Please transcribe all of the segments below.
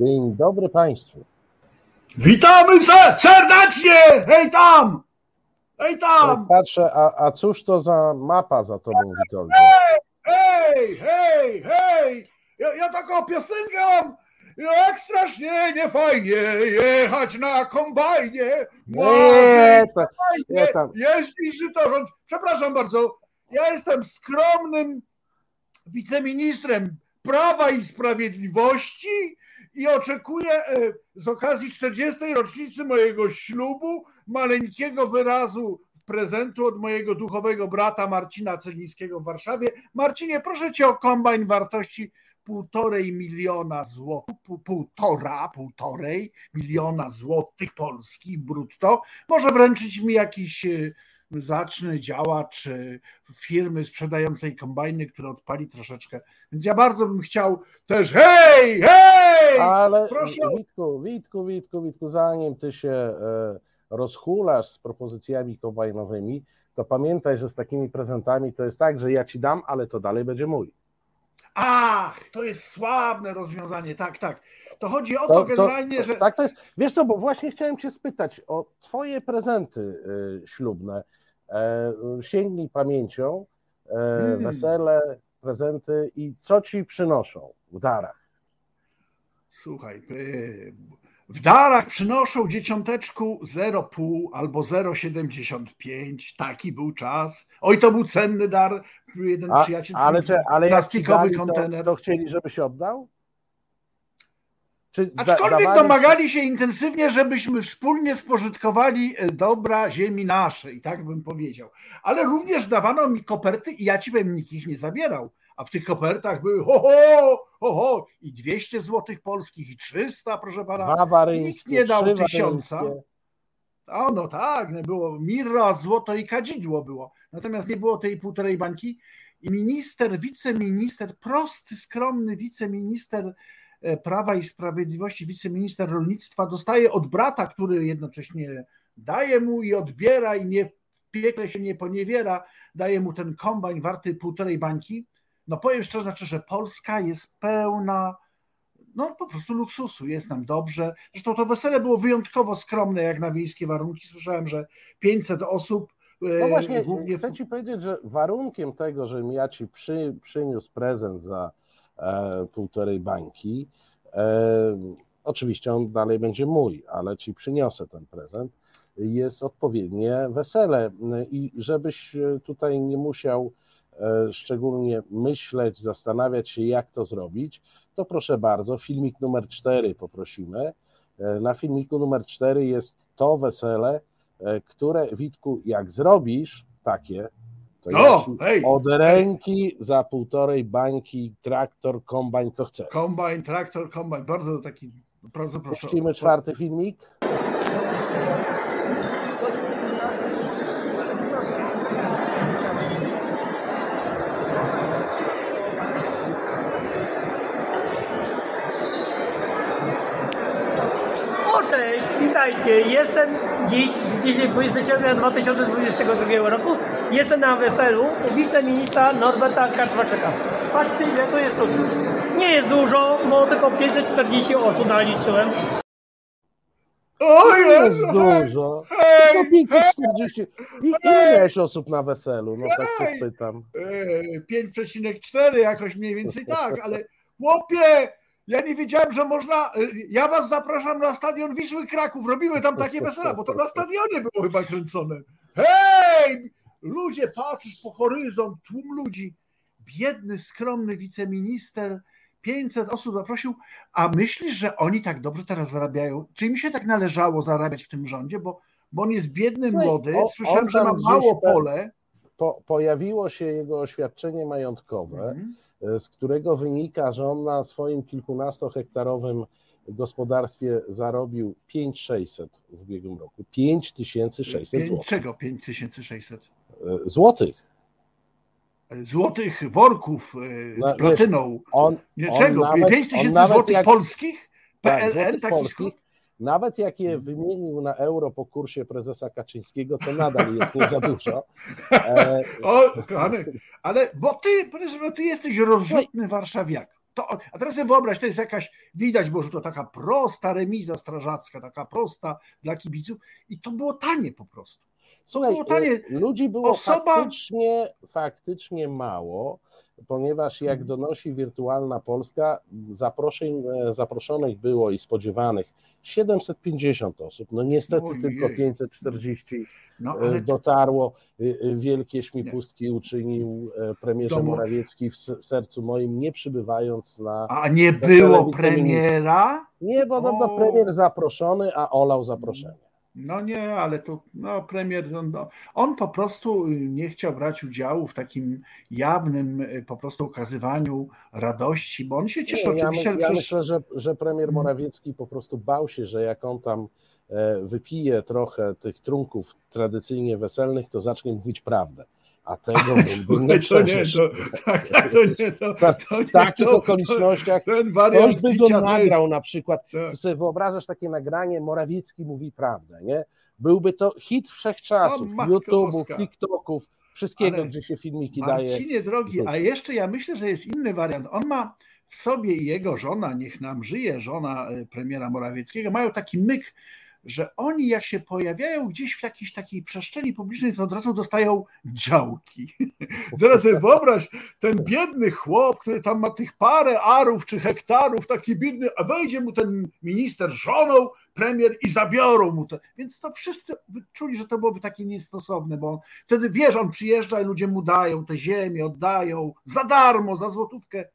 Dzień dobry Państwu. Witamy se serdecznie! Hej tam! Hej tam! Patrzę, a, a cóż to za mapa za tobą, Witoldzie? Hej, hej, hej! Ja, ja taką piosenkę mam! Jak strasznie nie fajnie jechać na kombajnie. Nie, to, nie, tam. żytorząd. Przepraszam bardzo, ja jestem skromnym wiceministrem Prawa i Sprawiedliwości i oczekuję e, z okazji 40. rocznicy mojego ślubu maleńkiego wyrazu prezentu od mojego duchowego brata Marcina Celińskiego w Warszawie. Marcinie, proszę cię o kombajn wartości półtorej miliona złotych, półtora, półtorej miliona złotych polskich brutto. Może wręczyć mi jakiś e, zaczny działacz firmy sprzedającej kombajny, który odpali troszeczkę. Więc ja bardzo bym chciał też hej, hej! Ale proszę. Witku, Witku, Witku, Witku, zanim ty się e, rozhulasz z propozycjami kombajnowymi, to pamiętaj, że z takimi prezentami to jest tak, że ja ci dam, ale to dalej będzie mój. Ach, to jest sławne rozwiązanie, tak, tak. To chodzi o to, to generalnie, to, że. Tak, to jest. Wiesz co, bo właśnie chciałem Cię spytać o Twoje prezenty y, ślubne. E, sięgnij pamięcią, e, hmm. wesele, prezenty i co Ci przynoszą w darach. Słuchaj, y, w darach przynoszą dzieciąteczku 0,5 albo 0,75. Taki był czas. Oj, to był cenny dar. Jeden A, przyjaciel. Ale, czy, ale plastikowy kontener. To, to chcieli, żeby się oddał? Czy Aczkolwiek dawali... domagali się intensywnie, żebyśmy wspólnie spożytkowali e, dobra ziemi naszej, tak bym powiedział. Ale również dawano mi koperty i ja ci powiem, nikt ich nie zabierał a w tych kopertach były ho, ho, ho, ho i 200 złotych polskich i 300, proszę pana. Nikt nie dał tysiąca. O, no tak, było mirra, złoto i kadzidło było. Natomiast nie było tej półtorej bańki i minister, wiceminister, prosty, skromny wiceminister Prawa i Sprawiedliwości, wiceminister rolnictwa dostaje od brata, który jednocześnie daje mu i odbiera i nie piekle się nie poniewiera, daje mu ten kombajn warty półtorej bańki no powiem szczerze, znaczy, że Polska jest pełna no po prostu luksusu, jest nam dobrze. Zresztą to wesele było wyjątkowo skromne jak na wiejskie warunki. Słyszałem, że 500 osób. E, no właśnie, głównie... chcę Ci powiedzieć, że warunkiem tego, żebym ja Ci przy, przyniósł prezent za e, półtorej bańki, e, oczywiście on dalej będzie mój, ale Ci przyniosę ten prezent, jest odpowiednie wesele. I żebyś tutaj nie musiał E, szczególnie myśleć, zastanawiać się, jak to zrobić, to proszę bardzo, filmik numer 4 poprosimy. E, na filmiku numer 4 jest to wesele, e, które Witku, jak zrobisz takie, to no, ja hej, od ręki hej. za półtorej bańki traktor, kombajn, co chcesz. Kombajn, traktor, kombajn, bardzo taki, bardzo proszę. Puścimy czwarty filmik. Cześć, witajcie. Jestem dziś, dzisiaj 20 czerwca 2022 roku. Jestem na weselu wiceministra Norberta Kaczmarczyka. Patrzcie, ile to jest ludzi. Nie jest dużo, bo tylko 540 osób naliczyłem. O jest dużo. Hej, no 540. Ile miałeś osób na weselu? No tak się spytam. 5,4 jakoś mniej więcej tak, ale chłopie, ja nie wiedziałem, że można. Y, ja was zapraszam na stadion Wisły Kraków. Robimy tam takie wesela, bo to na stadionie było chyba kręcone. Hej! Ludzie, patrzysz po horyzont, tłum ludzi. Biedny, skromny wiceminister. 500 osób zaprosił, a myślisz, że oni tak dobrze teraz zarabiają? Czy im się tak należało zarabiać w tym rządzie? Bo, bo on jest biedny, młody. Słyszałem, że ma mało pole. Po, pojawiło się jego oświadczenie majątkowe. Mhm z którego wynika, że on na swoim kilkunastohektarowym gospodarstwie zarobił 5600 w ubiegłym roku. 5600 zł. Czego 5600? E, złotych. E, złotych worków z platyną. On, Nie, on czego? Nawet, 5000 złotych jak, polskich? PLN tak, taki polskich, nawet jak je wymienił na euro po kursie prezesa Kaczyńskiego, to nadal jest nie za dużo. E... O, kochany, ale bo ty, bo ty jesteś rozrzutny warszawiak. to, a teraz sobie wyobraź, to jest jakaś, widać było, że to taka prosta remiza strażacka, taka prosta dla kibiców i to było tanie po prostu. Słuchaj, było tanie. E, ludzi było Osoba... faktycznie, faktycznie mało, ponieważ jak mhm. donosi Wirtualna Polska, zaproszeń, e, zaproszonych było i spodziewanych 750 osób. No niestety tylko 540 no, e, ale... dotarło. Wielkie śmipustki uczynił premierze Domu... Morawiecki w sercu moim, nie przybywając na. A nie było premiera? Nie, bo no, premier zaproszony, a olał zaproszenie. No nie, ale to no, premier, no, no, on po prostu nie chciał brać udziału w takim jawnym y, po prostu okazywaniu radości, bo on się cieszy nie, oczywiście. Ja, my, ja myślę, że, że premier mhm. Morawiecki po prostu bał się, że jak on tam e, wypije trochę tych trunków tradycyjnie weselnych, to zacznie mówić prawdę a tego bym nie przeżył. Tak, tak, to nie, to, to nie, W takich to, okolicznościach ten wariant by go nagrał jest... na przykład. Tak. Ty sobie wyobrażasz takie nagranie, Morawiecki mówi prawdę, nie? Byłby to hit wszechczasów, YouTube'ów, TikToków, wszystkiego, Ale gdzie się filmiki Marcinie, daje. Marcinie drogi, a jeszcze ja myślę, że jest inny wariant. On ma w sobie i jego żona, niech nam żyje, żona e, premiera Morawieckiego, mają taki myk, że oni jak się pojawiają gdzieś w jakiejś takiej przestrzeni publicznej, to od razu dostają działki. Teraz sobie wyobraź, ten biedny chłop, który tam ma tych parę arów czy hektarów, taki biedny, a wejdzie mu ten minister żoną, premier i zabiorą mu to. Więc to wszyscy czuli, że to byłoby takie niestosowne, bo wtedy wiesz, on przyjeżdża i ludzie mu dają te ziemię, oddają za darmo, za złotówkę.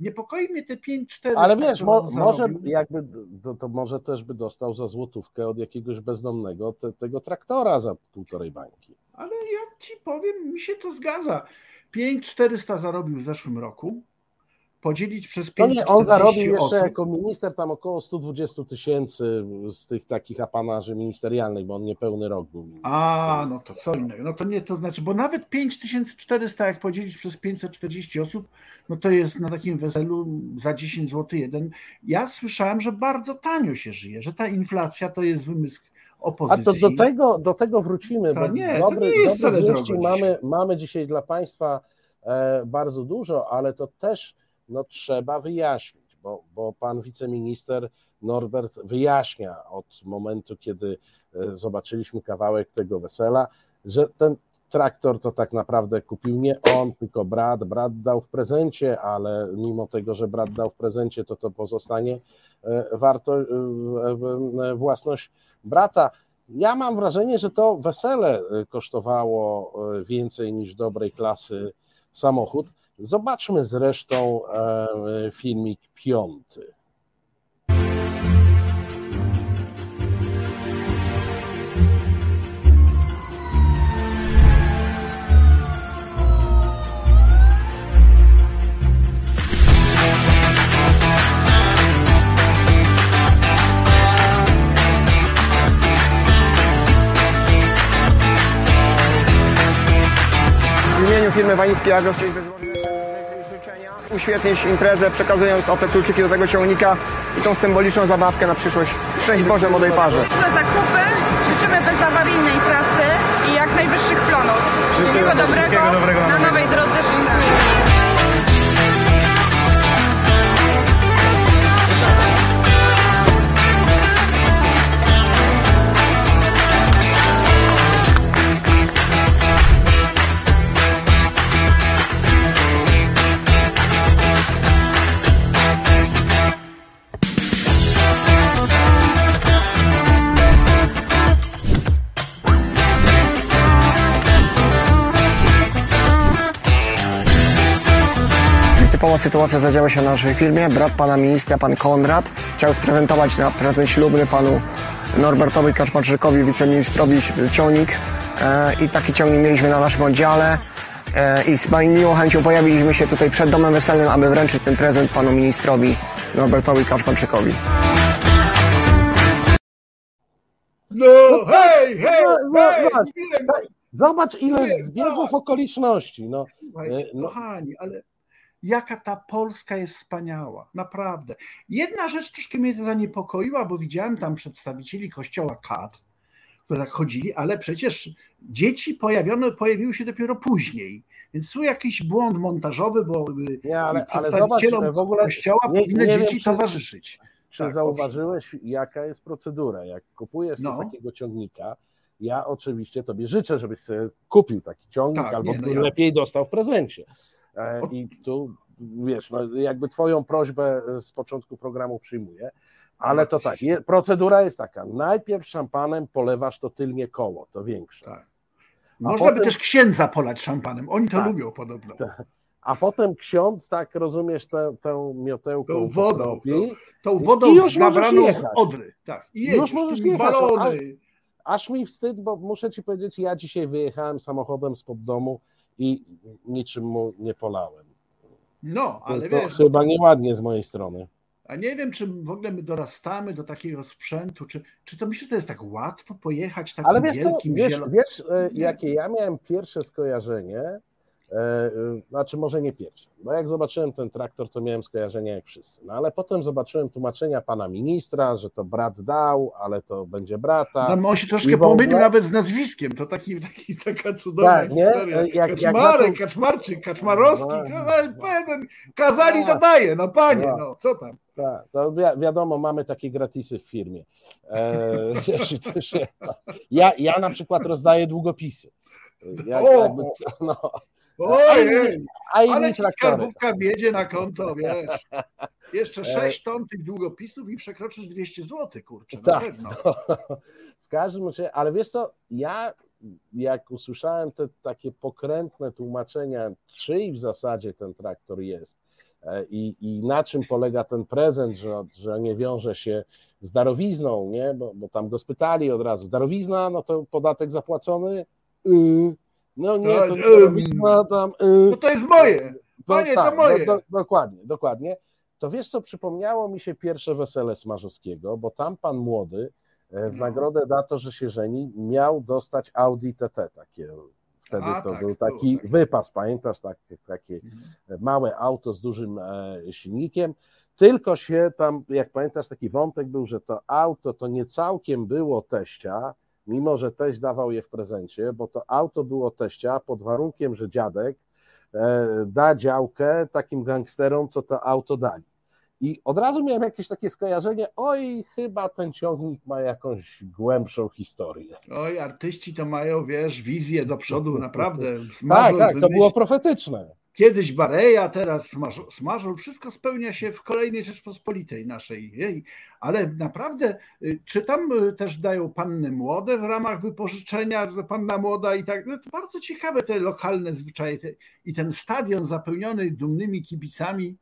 Niepokoi mnie te 5-4 Ale wiesz, mo, może jakby to, to, może też by dostał za złotówkę od jakiegoś bezdomnego te, tego traktora za półtorej bańki. Ale ja ci powiem, mi się to zgadza. 5400 zarobił w zeszłym roku podzielić przez 5 no nie, on zarobił jeszcze osób. jako minister tam około 120 tysięcy z tych takich apanarzy ministerialnych, bo on niepełny rok był. A, no to co innego. No to nie, to znaczy, bo nawet 5400 jak podzielić przez 540 osób, no to jest na takim weselu za 10 zł jeden. Ja słyszałem, że bardzo tanio się żyje, że ta inflacja to jest wymysł opozycji. A to do tego, do tego wrócimy, to bo nie, dobry, to nie jest dobre wieści mamy, mamy dzisiaj dla Państwa e, bardzo dużo, ale to też no trzeba wyjaśnić, bo, bo pan wiceminister Norbert wyjaśnia od momentu, kiedy e, zobaczyliśmy kawałek tego wesela, że ten traktor to tak naprawdę kupił nie on, tylko brat. Brat dał w prezencie, ale mimo tego, że brat dał w prezencie, to to pozostanie e, warto e, własność brata. Ja mam wrażenie, że to wesele kosztowało więcej niż dobrej klasy samochód. Zobaczmy zresztą e, filmik piąty. W imieniu firmy Wańskiej Agro chcieliśmy uświetnić imprezę, przekazując oto kluczyki do tego ciągnika i tą symboliczną zabawkę na przyszłość. Szczęść Boże młodej parze. zakupy, życzymy bezawaryjnej pracy i jak najwyższych plonów. Wszystkiego dobrego, dobrego na nowej drodze. Sytuacja zadziała się na naszej firmie. Brat pana ministra, pan Konrad, chciał sprezentować na prezent ślubny panu Norbertowi Kaczmarczykowi, wiceministrowi ciągnik e, i taki ciągnik mieliśmy na naszym oddziale e, i z miłą chęcią pojawiliśmy się tutaj przed domem weselnym, aby wręczyć ten prezent panu ministrowi Norbertowi Kaczmarczykowi. No, hej, hej, no, hej, no, Zobacz ile zbiegów okoliczności. No, Słuchajcie, no. kochani, ale jaka ta Polska jest wspaniała, naprawdę. Jedna rzecz troszkę mnie to zaniepokoiła, bo widziałem tam przedstawicieli kościoła Kat, które tak chodzili, ale przecież dzieci pojawione, pojawiły się dopiero później. Więc tu jakiś błąd montażowy, bo nie, ale, przedstawicielom ale zobacz, w ogóle kościoła nie, powinny nie dzieci wiem, towarzyszyć. Czy tak, zauważyłeś, owszem. jaka jest procedura? Jak kupujesz no. takiego ciągnika, ja oczywiście tobie życzę, żebyś sobie kupił taki ciągnik, tak, albo nie, no lepiej ja... dostał w prezencie. E, I tu wiesz, no jakby twoją prośbę z początku programu przyjmuję, ale to tak, je, procedura jest taka, najpierw szampanem polewasz to tylnie koło, to większe. Tak. Można potem... by też księdza polać szampanem, oni to tak, lubią podobno. Tak. A potem ksiądz, tak rozumiesz, tę, tę miotełką tą wodą, tą, tą wodą i już nabraną z Odry. Tak, i jedziesz, już możesz jechać, balony. Aż mi wstyd, bo muszę ci powiedzieć, ja dzisiaj wyjechałem samochodem spod domu i niczym mu nie polałem. No, ale to wiesz. Chyba nieładnie z mojej strony. A nie wiem, czy w ogóle my dorastamy do takiego sprzętu, czy, czy to myślisz, że to jest tak łatwo pojechać takim Ale wiesz, wielkim co, wiesz, wiesz e, jakie ja miałem pierwsze skojarzenie, znaczy może nie pierwsze, bo jak zobaczyłem ten traktor, to miałem skojarzenia jak wszyscy, no ale potem zobaczyłem tłumaczenia pana ministra, że to brat dał, ale to będzie brata. Tam on się troszkę pomylił nawet z nazwiskiem, to taki, taki, taka cudowna tak, historia. Nie? Jak, Kaczmarek, jak Kaczmarczyk, Kaczmarowski, no, kazali to daje, no panie, no, no co tam. Tak, to wi wiadomo, mamy takie gratisy w firmie. E, ja, ja na przykład rozdaję długopisy. Jak, jakby, no, Ojej, a ale ci skarbówka wiedzie na konto, wiesz. Jeszcze 6 e, ton tych długopisów i przekroczysz 200 zł, kurczę, na tak. pewno. W każdym razie, ale wiesz co, ja jak usłyszałem te takie pokrętne tłumaczenia, czyj w zasadzie ten traktor jest e, i, i na czym polega ten prezent, że, że nie wiąże się z darowizną, nie? Bo, bo tam go spytali od razu. Darowizna, no to podatek zapłacony? Yy, no nie, to, to, tam, yy, no to jest moje. Panie, to, tak, to moje. Do, do, dokładnie, dokładnie. To wiesz co, przypomniało mi się pierwsze wesele Smarzowskiego, bo tam pan młody e, w no. nagrodę za to, że się żeni, miał dostać Audi TT takie. Wtedy A, to tak, był taki tak. wypas, pamiętasz, tak, takie mhm. małe auto z dużym e, silnikiem. Tylko się tam, jak pamiętasz, taki wątek był, że to auto to nie całkiem było teścia, mimo że teść dawał je w prezencie, bo to auto było teścia pod warunkiem, że dziadek e, da działkę takim gangsterom, co to auto dali. I od razu miałem jakieś takie skojarzenie, oj, chyba ten ciągnik ma jakąś głębszą historię. Oj, artyści to mają, wiesz, wizję do przodu, naprawdę. tak, tak, to było profetyczne. Kiedyś Bareja, teraz Smażol, wszystko spełnia się w kolejnej Rzeczpospolitej naszej. Ale naprawdę, y, czy tam y, też dają panny młode w ramach wypożyczenia, panna młoda i tak, no to bardzo ciekawe te lokalne zwyczaje i ten stadion zapełniony dumnymi kibicami.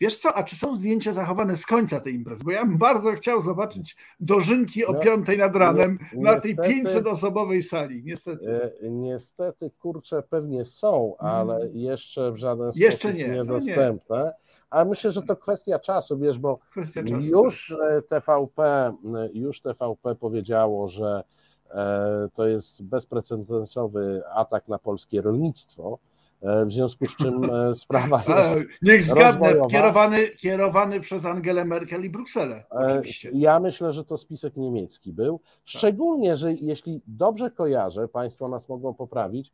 Wiesz co, a czy są zdjęcia zachowane z końca tej imprezy? Bo ja bym bardzo chciał zobaczyć dożynki o no, piątej nad ranem na tej 500-osobowej sali. Niestety. E, niestety, kurczę, pewnie są, ale mm. jeszcze w żaden sposób jeszcze nie, niedostępne. No nie. Ale myślę, że to kwestia czasu, wiesz, bo czasu, już tak. TVP, już TVP powiedziało, że e, to jest bezprecedensowy atak na polskie rolnictwo E, w związku z czym e, sprawa jest. Niech zgadnę, kierowany, kierowany przez Angelę Merkel i Brukselę. E, oczywiście. Ja myślę, że to spisek niemiecki był. Tak. Szczególnie, że jeśli dobrze kojarzę, Państwo nas mogą poprawić,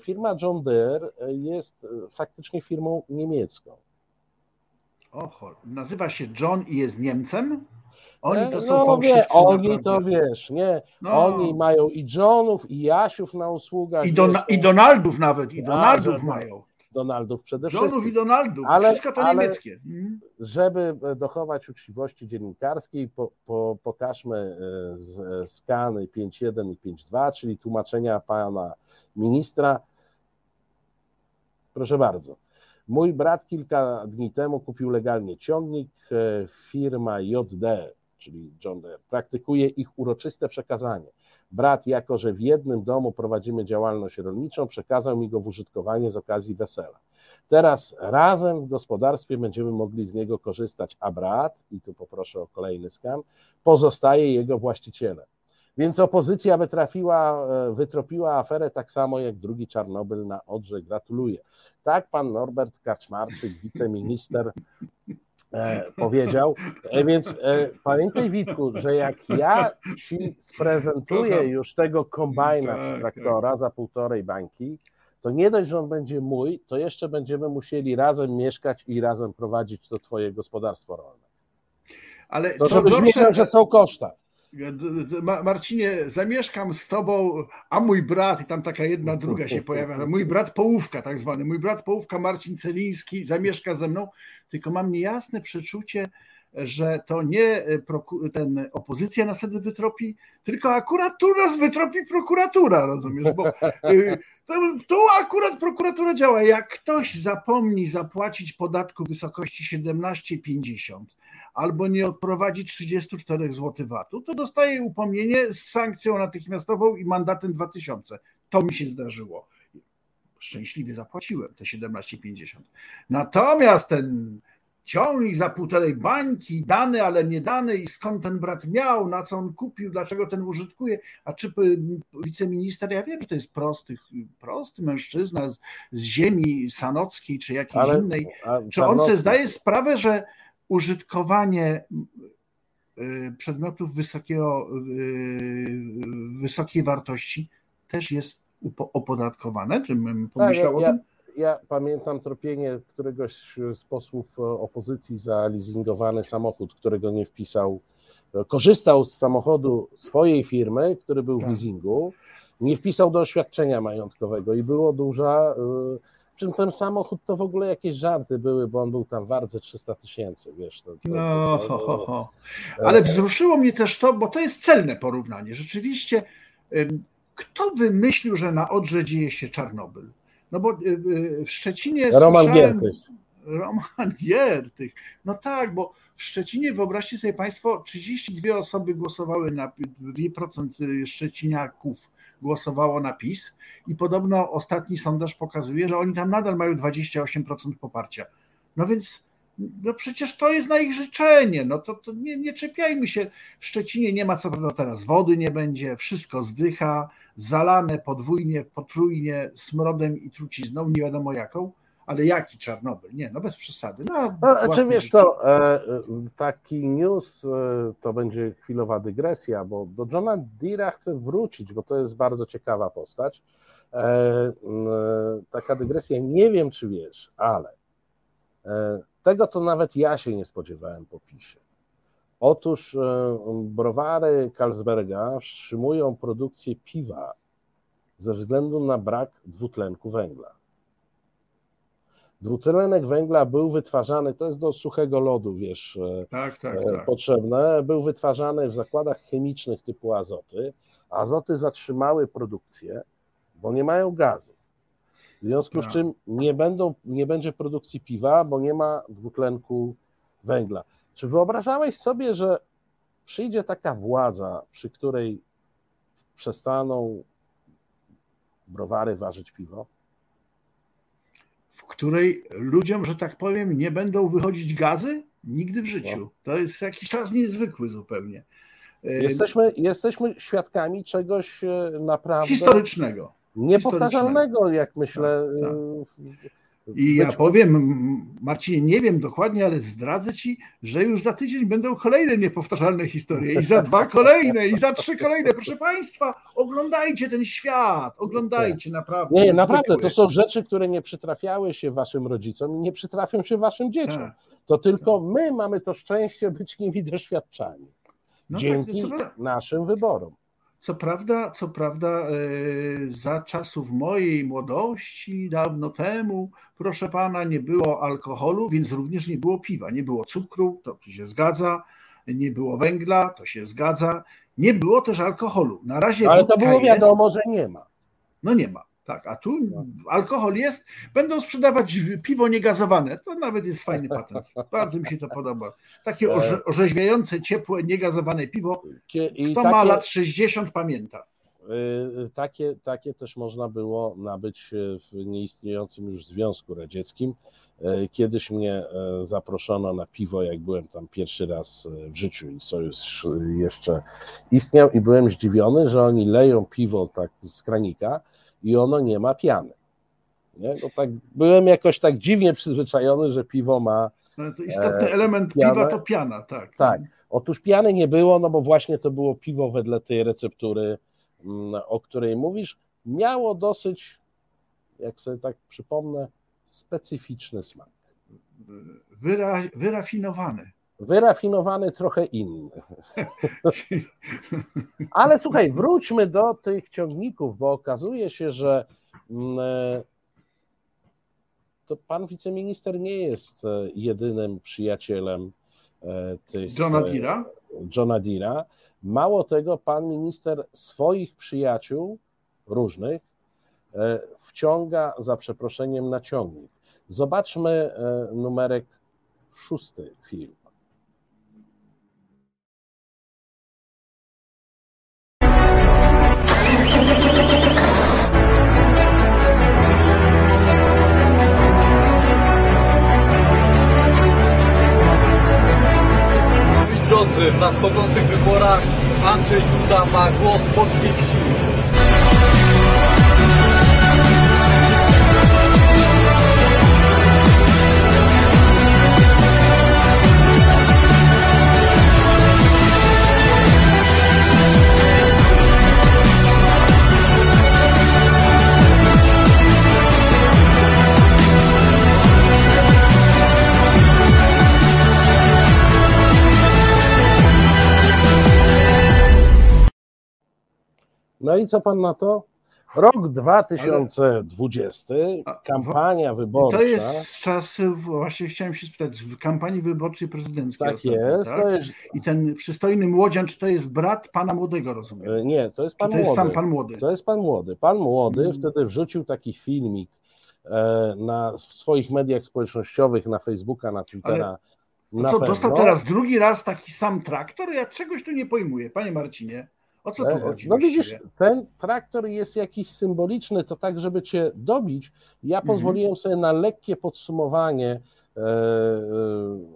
firma John Deere jest faktycznie firmą niemiecką. Oho, nazywa się John i jest Niemcem? Oni to są no, wie, Oni to wiesz, nie. No. Oni mają i Johnów, i Jasiów na usługach. I, i Donaldów nawet, i Donaldów A, mają. Donaldów przede wszystkim. Johnów i Donaldów, ale, wszystko to ale niemieckie. Mhm. Żeby dochować uczciwości dziennikarskiej, po, po, pokażmy e, z, skany 5.1 i 5.2, czyli tłumaczenia pana ministra. Proszę bardzo. Mój brat kilka dni temu kupił legalnie ciągnik. E, firma JD czyli John Deere, praktykuje ich uroczyste przekazanie. Brat, jako że w jednym domu prowadzimy działalność rolniczą, przekazał mi go w użytkowanie z okazji wesela. Teraz razem w gospodarstwie będziemy mogli z niego korzystać, a brat, i tu poproszę o kolejny skan, pozostaje jego właścicielem. Więc opozycja wytrafiła, e, wytropiła aferę tak samo jak drugi Czarnobyl na Odrze. Gratuluję. Tak pan Norbert Kaczmarczyk, wiceminister E, powiedział. E, więc e, pamiętaj, Witku, że jak ja ci sprezentuję już tego kombajna czy tak, traktora za półtorej bańki, to nie dość, że on będzie mój, to jeszcze będziemy musieli razem mieszkać i razem prowadzić to twoje gospodarstwo rolne. Ale to żebyś gorsze, wiedział, że są koszta. Marcinie, zamieszkam z tobą, a mój brat, i tam taka jedna, druga się pojawia, mój brat połówka tak zwany, mój brat połówka Marcin Celiński zamieszka ze mną, tylko mam niejasne przeczucie, że to nie ten opozycja nas wtedy wytropi, tylko akurat tu nas wytropi prokuratura, rozumiesz? Bo y, tu akurat prokuratura działa. Jak ktoś zapomni zapłacić podatku w wysokości 17,50 albo nie odprowadzi 34 zł VAT-u, to dostaje upomnienie z sankcją natychmiastową i mandatem 2000. To mi się zdarzyło. Szczęśliwie zapłaciłem te 17,50. Natomiast ten ciągnik za półtorej bańki, dany, ale nie dany i skąd ten brat miał, na co on kupił, dlaczego ten użytkuje, a czy wiceminister, ja wiem, że to jest prosty, prosty mężczyzna z, z ziemi sanockiej czy jakiejś ale, innej, czy on sobie zdaje sprawę, że użytkowanie y, przedmiotów wysokiego, y, wysokiej wartości też jest opodatkowane? Czy bym pomyślał tak, ja, o tym? Ja pamiętam tropienie któregoś z posłów opozycji za leasingowany samochód, którego nie wpisał. Korzystał z samochodu swojej firmy, który był tak. w leasingu, nie wpisał do oświadczenia majątkowego i było duża y, czym ten samochód to w ogóle jakieś żarty były, bo on był tam warte 300 tysięcy, wiesz. To, to, no, to, to, ale wzruszyło mnie też to, bo to jest celne porównanie. Rzeczywiście, kto wymyślił, że na Odrze dzieje się Czarnobyl? No bo y, y, w Szczecinie. Roman Giertych. Roman Giertych. No tak, bo w Szczecinie, wyobraźcie sobie Państwo, 32 osoby głosowały na 2% Szczeciniaków głosowało na PiS i podobno ostatni sondaż pokazuje, że oni tam nadal mają 28% poparcia. No więc no przecież to jest na ich życzenie, no to, to nie, nie czepiajmy się. W Szczecinie nie ma co prawda teraz wody nie będzie, wszystko zdycha, zalane podwójnie, potrójnie smrodem i trucizną, nie wiadomo jaką, ale jaki Czarnobyl? Nie, no bez przesady. No, no czy wiesz co, e, e, taki news e, to będzie chwilowa dygresja, bo do Johna Deera chcę wrócić, bo to jest bardzo ciekawa postać. Taka dygresja, nie wiem czy wiesz, ale tego to nawet ja się nie spodziewałem po PiSie. Otóż browary Carlsberga wstrzymują produkcję piwa ze względu na brak dwutlenku węgla. Dwutlenek węgla był wytwarzany, to jest do suchego lodu, wiesz, e, tak, tak, tak. potrzebne, był wytwarzany w zakładach chemicznych typu azoty. Azoty zatrzymały produkcję, bo nie mają gazu. W związku z tak. czym nie, będą, nie będzie produkcji piwa, bo nie ma dwutlenku węgla. Czy wyobrażałeś sobie, że przyjdzie taka władza, przy której przestaną browary ważyć piwo? W której ludziom, że tak powiem, nie będą wychodzić gazy? Nigdy w życiu. No. To jest jakiś czas niezwykły zupełnie. Jesteśmy, jesteśmy świadkami czegoś e, naprawdę historycznego. Niepowtarzalnego, jak myślę. Tak, tak. I ja powiem, Marcinie, nie wiem dokładnie, ale zdradzę ci, że już za tydzień będą kolejne niepowtarzalne historie i za dwa kolejne, i za trzy kolejne. Proszę Państwa, oglądajcie ten świat, oglądajcie naprawdę. Nie, naprawdę, to są rzeczy, które nie przytrafiały się waszym rodzicom i nie przytrafią się waszym dzieciom. Tak. To tylko my mamy to szczęście być nimi doświadczani. No tak, dzięki tak, naszym wyborom. Co prawda, co prawda, e, za czasów mojej młodości, dawno temu, proszę pana, nie było alkoholu, więc również nie było piwa, nie było cukru, to się zgadza, nie było węgla, to się zgadza, nie było też alkoholu. Na razie. Ale to było wiadomo, jest, że nie ma. No nie ma. Tak, a tu no. alkohol jest, będą sprzedawać piwo niegazowane. To nawet jest fajny patent. Bardzo mi się to podoba. Takie e. orze, orzeźwiające, ciepłe, niegazowane piwo. Kto ma lat 60, pamięta. Y, takie, takie też można było nabyć w nieistniejącym już Związku Radzieckim. E, kiedyś mnie e, zaproszono na piwo, jak byłem tam pierwszy raz w życiu i sojusz jeszcze istniał i byłem zdziwiony, że oni leją piwo tak z kranika, i ono nie ma piany. Nie? No tak, byłem jakoś tak dziwnie przyzwyczajony, że piwo ma. No to istotny e, element piwa to piana, tak. Tak. Otóż piany nie było, no bo właśnie to było piwo wedle tej receptury, mm, o której mówisz. Miało dosyć jak sobie tak przypomnę, specyficzny smak. Wyra, wyrafinowany. Wyrafinowany, trochę inny. Ale słuchaj, wróćmy do tych ciągników, bo okazuje się, że mm, e, to pan wiceminister nie jest e, jedynym przyjacielem e, tych. Johna Deera? Johna Deera. Mało tego, pan minister swoich przyjaciół różnych wciąga za przeproszeniem na ciągnik. Zobaczmy numerek szósty film. Drodzy, w nadchodzących wyborach Andrzej Duda ma głos polskiej wsi. No i co pan na to? Rok 2020, kampania wyborcza. To jest czas, właśnie chciałem się spytać, w kampanii wyborczej prezydenckiej. Tak jest, tak? jest. I ten przystojny młodzian, czy to jest brat pana młodego, rozumiem? E, nie, to jest pan czy to młody. jest sam pan młody? To jest pan młody. Pan młody hmm. wtedy wrzucił taki filmik e, na w swoich mediach społecznościowych, na Facebooka, na Twittera. Ale... Na co, pewno. dostał teraz drugi raz taki sam traktor? Ja czegoś tu nie pojmuję, panie Marcinie. O co tu e, chodzi? No widzisz, ten traktor jest jakiś symboliczny, to tak, żeby cię dobić. Ja mhm. pozwoliłem sobie na lekkie podsumowanie, e, e,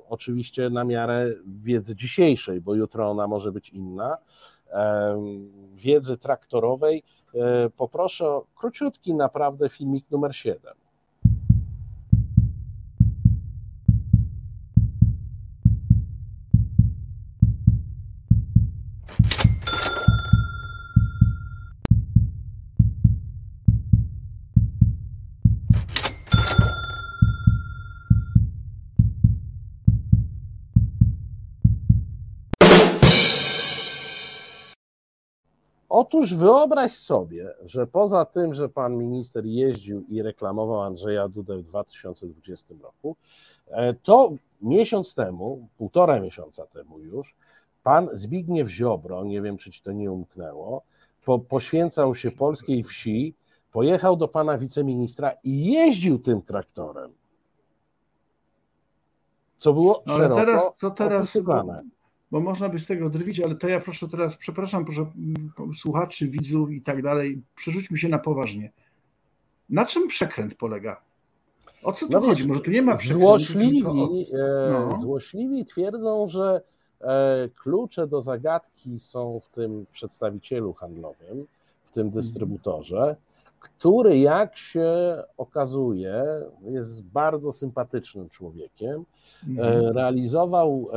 oczywiście na miarę wiedzy dzisiejszej, bo jutro ona może być inna, e, wiedzy traktorowej. E, poproszę o króciutki naprawdę filmik numer 7. Otóż wyobraź sobie, że poza tym, że pan minister jeździł i reklamował Andrzeja Dudę w 2020 roku, e, to miesiąc temu, półtora miesiąca temu już, pan Zbigniew Ziobro, nie wiem czy ci to nie umknęło, po, poświęcał się polskiej wsi, pojechał do pana wiceministra i jeździł tym traktorem. Co było no, szeroko teraz, to teraz, bo można by z tego drwić, ale to ja proszę teraz, przepraszam, proszę słuchaczy, widzów i tak dalej, przerzućmy się na poważnie. Na czym przekręt polega? O co tu no chodzi? Może tu nie ma przekrętu? Złośliwi, e, no. złośliwi twierdzą, że e, klucze do zagadki są w tym przedstawicielu handlowym, w tym mhm. dystrybutorze, który jak się okazuje jest bardzo sympatycznym człowiekiem, mhm. e, realizował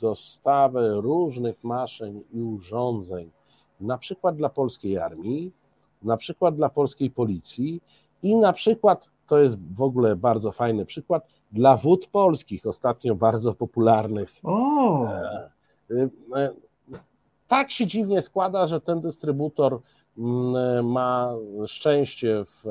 dostawę różnych maszyn i urządzeń, na przykład dla polskiej armii, na przykład dla polskiej policji i na przykład, to jest w ogóle bardzo fajny przykład, dla wód polskich, ostatnio bardzo popularnych. O! E, e, tak się dziwnie składa, że ten dystrybutor mm, ma szczęście w,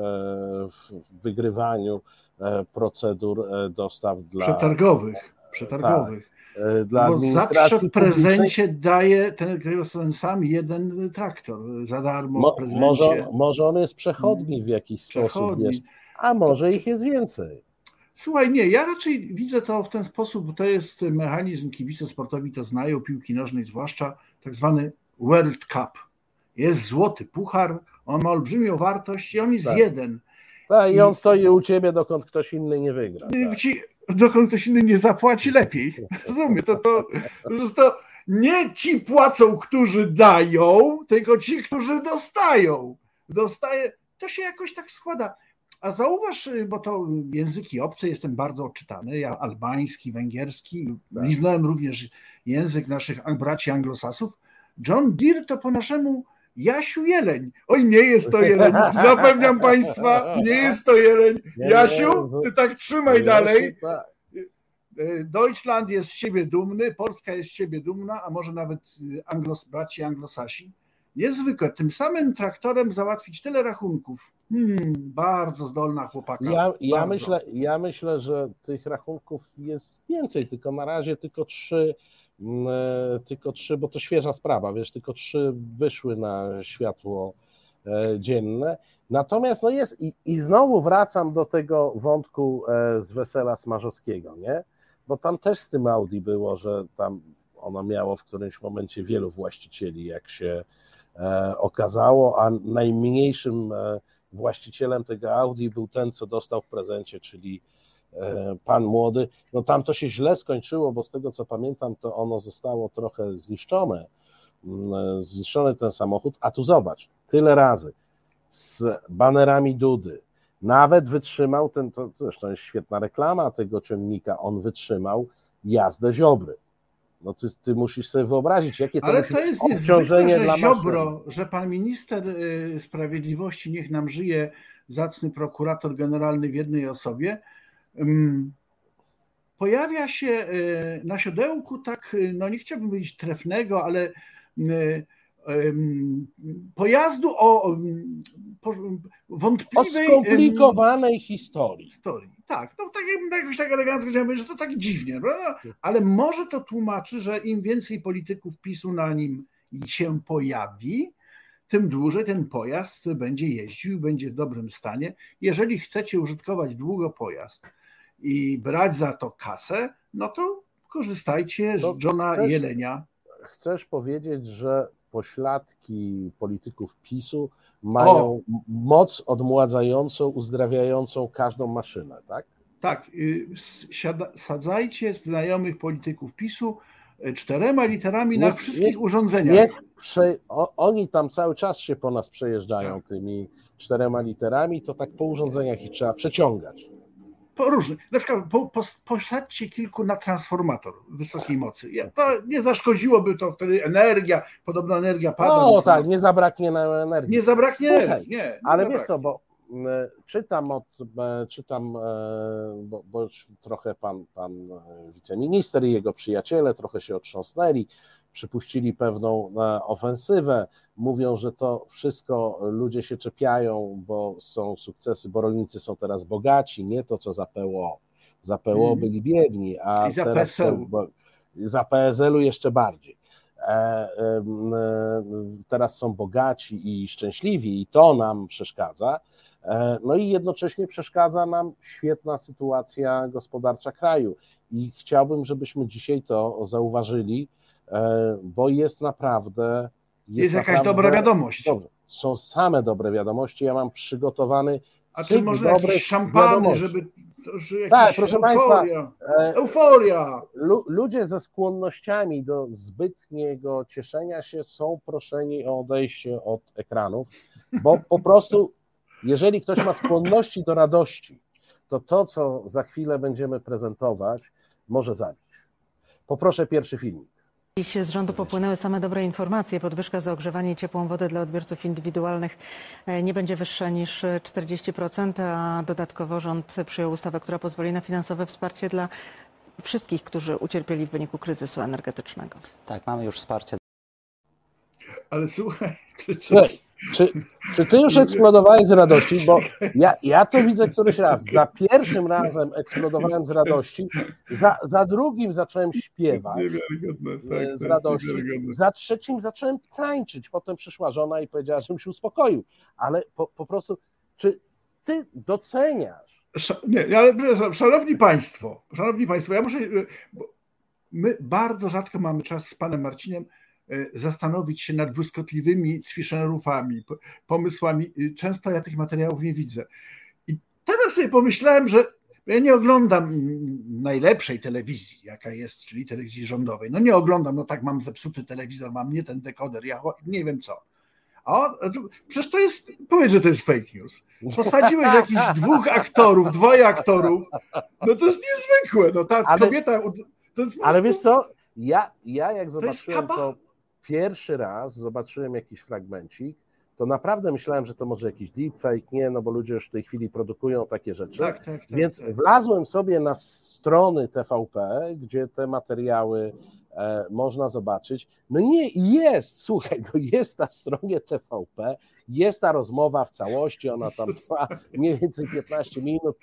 w wygrywaniu e, procedur dostaw dla. Przetargowych. Przetargowych. E, dla Bo zawsze w prezencie daje ten, ten sam jeden traktor za darmo Mo. Może, może on jest przechodni w jakiś przechodni. sposób, wiesz, a może ich jest więcej. Słuchaj, nie, ja raczej widzę to w ten sposób, bo to jest mechanizm, kibice sportowi to znają, piłki nożnej zwłaszcza, tak zwany World Cup. Jest złoty puchar, on ma olbrzymią wartość i on jest tak. jeden. Tak, i on stoi u ciebie, dokąd ktoś inny nie wygra. Tak. Ci, dokąd ktoś inny nie zapłaci lepiej. Rozumiem, to, to, to nie ci płacą, którzy dają, tylko ci, którzy dostają. Dostaje, to się jakoś tak składa. A zauważ, bo to języki obce jestem bardzo odczytany, ja albański, węgierski, tak. liznąłem również język naszych braci anglosasów. John Deere to po naszemu Jasiu Jeleń. Oj, nie jest to Jeleń. Zapewniam Państwa, nie jest to Jeleń. Jasiu, ty tak trzymaj dalej. E, Deutschland jest z siebie dumny, Polska jest z siebie dumna, a może nawet e, Anglos, braci anglosasi. Niezwykle, tym samym traktorem załatwić tyle rachunków. Hmm, bardzo zdolna chłopaka. Ja, ja, myślę, ja myślę, że tych rachunków jest więcej, tylko na razie tylko trzy, tylko trzy, bo to świeża sprawa, wiesz, tylko trzy wyszły na światło dzienne. Natomiast no jest, i, i znowu wracam do tego wątku z wesela Smarzowskiego, nie? bo tam też z tym Audi było, że tam ono miało w którymś momencie wielu właścicieli, jak się e, okazało, a najmniejszym e, właścicielem tego Audi był ten, co dostał w prezencie, czyli e, pan młody. No tam to się źle skończyło, bo z tego co pamiętam, to ono zostało trochę zniszczone, mm, zniszczony ten samochód, a tu zobacz, tyle razy. Z banerami Dudy, nawet wytrzymał ten, to zresztą jest świetna reklama tego ciągnika, on wytrzymał jazdę Ziobry. No ty, ty musisz sobie wyobrazić, jakie to Ale to jest obciążenie dla Ziobro, że pan minister y, sprawiedliwości, niech nam żyje, zacny prokurator generalny w jednej osobie, pojawia się y, na siodełku tak, y, no nie chciałbym powiedzieć trefnego, ale pojazdu o wątpliwej... O skomplikowanej historii. historii. Tak, no tak, tak jakoś tak elegancko chciałem powiedzieć, że to tak dziwnie, prawda? ale może to tłumaczy, że im więcej polityków PiSu na nim się pojawi, tym dłużej ten pojazd będzie jeździł, będzie w dobrym stanie. Jeżeli chcecie użytkować długo pojazd i brać za to kasę, no to korzystajcie z to Johna chcesz, Jelenia. Chcesz powiedzieć, że pośladki polityków PiSu mają o. moc odmładzającą, uzdrawiającą każdą maszynę, tak? Tak. Y, sadzajcie znajomych polityków PiSu y, czterema literami niech, na wszystkich niech, urządzeniach. Niech prze, o, oni tam cały czas się po nas przejeżdżają tak. tymi czterema literami, to tak po urządzeniach ich trzeba przeciągać po różnych, na przykład po, po, posadźcie kilku na transformator wysokiej mocy. To nie zaszkodziłoby to wtedy energia, podobna energia pada. No tak, nie zabraknie energii. Nie zabraknie Słuchaj, energii, nie. nie ale zabraknie. wiesz co, bo czytam od, czytam, e, bo, bo już trochę pan, pan wiceminister i jego przyjaciele trochę się otrząsnęli, przypuścili pewną e, ofensywę. Mówią, że to wszystko ludzie się czepiają, bo są sukcesy, bo rolnicy są teraz bogaci, nie to co za PO. Za PO hmm. byli biedni, a za teraz PSL. Są, za PSL-u jeszcze bardziej. E, e, teraz są bogaci i szczęśliwi, i to nam przeszkadza. No i jednocześnie przeszkadza nam świetna sytuacja gospodarcza kraju. I chciałbym, żebyśmy dzisiaj to zauważyli, E, bo jest naprawdę. Jest, jest jakaś naprawdę, dobra wiadomość. Dobrze, są same dobre wiadomości. Ja mam przygotowany. A czy może jakieś szampany, żeby. Tak, proszę euforia. Państwa. E, euforia! Ludzie ze skłonnościami do zbytniego cieszenia się są proszeni o odejście od ekranów, bo po prostu, jeżeli ktoś ma skłonności do radości, to to, co za chwilę będziemy prezentować, może zabić. Poproszę pierwszy filmik. Dziś z rządu popłynęły same dobre informacje. Podwyżka za ogrzewanie i ciepłą wodę dla odbiorców indywidualnych e, nie będzie wyższa niż 40%, a dodatkowo rząd przyjął ustawę, która pozwoli na finansowe wsparcie dla wszystkich, którzy ucierpieli w wyniku kryzysu energetycznego. Tak, mamy już wsparcie. Ale słuchaj, czy, czy... Czy, czy ty już eksplodowałeś z radości? Bo ja, ja to widzę któryś raz. Za pierwszym razem eksplodowałem z radości, za, za drugim zacząłem śpiewać tak, z radości, za trzecim zacząłem tańczyć. Potem przyszła żona i powiedziała, żebym się uspokoił. Ale po, po prostu, czy ty doceniasz? Nie, ale szanowni państwo, szanowni państwo, ja muszę, my bardzo rzadko mamy czas z panem Marcinem E, zastanowić się nad błyskotliwymi Zwischenrufami, pomysłami. Często ja tych materiałów nie widzę. I teraz sobie pomyślałem, że ja nie oglądam najlepszej telewizji, jaka jest, czyli telewizji rządowej. No nie oglądam, no tak, mam zepsuty telewizor, mam nie ten dekoder, ja nie wiem co. A przecież to jest, powiedz, że to jest fake news. Posadziłeś jakichś dwóch aktorów, dwoje aktorów, no to jest niezwykłe. No ta ale, kobieta. To jest ale wiesz co, ja, ja jak zobaczyłem, co pierwszy raz zobaczyłem jakiś fragmencik, to naprawdę myślałem, że to może jakiś deepfake, nie, no bo ludzie już w tej chwili produkują takie rzeczy. Tak, tak, tak, Więc tak. wlazłem sobie na strony TVP, gdzie te materiały e, można zobaczyć. No nie, jest, słuchaj, no jest na stronie TVP, jest ta rozmowa w całości, ona tam trwa mniej więcej 15 minut,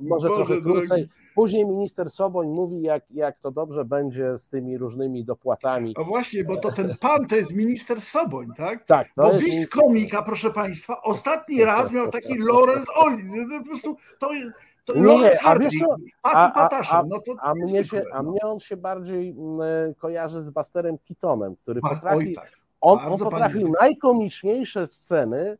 może Boże trochę krócej. Drogi. Później minister Soboń mówi, jak, jak to dobrze będzie z tymi różnymi dopłatami. No właśnie, bo to ten pan to jest minister Soboń, tak? Tak. To bo jest komika, proszę państwa, ostatni raz miał taki Lorenz Oli. Po prostu to jest. To nie, a wiesz co, a, a, a, no a, mnie się, a mnie on się bardziej mm, kojarzy z Basterem Kitonem, który potrafi, tak. On, on potrafił najkomiczniejsze sceny e,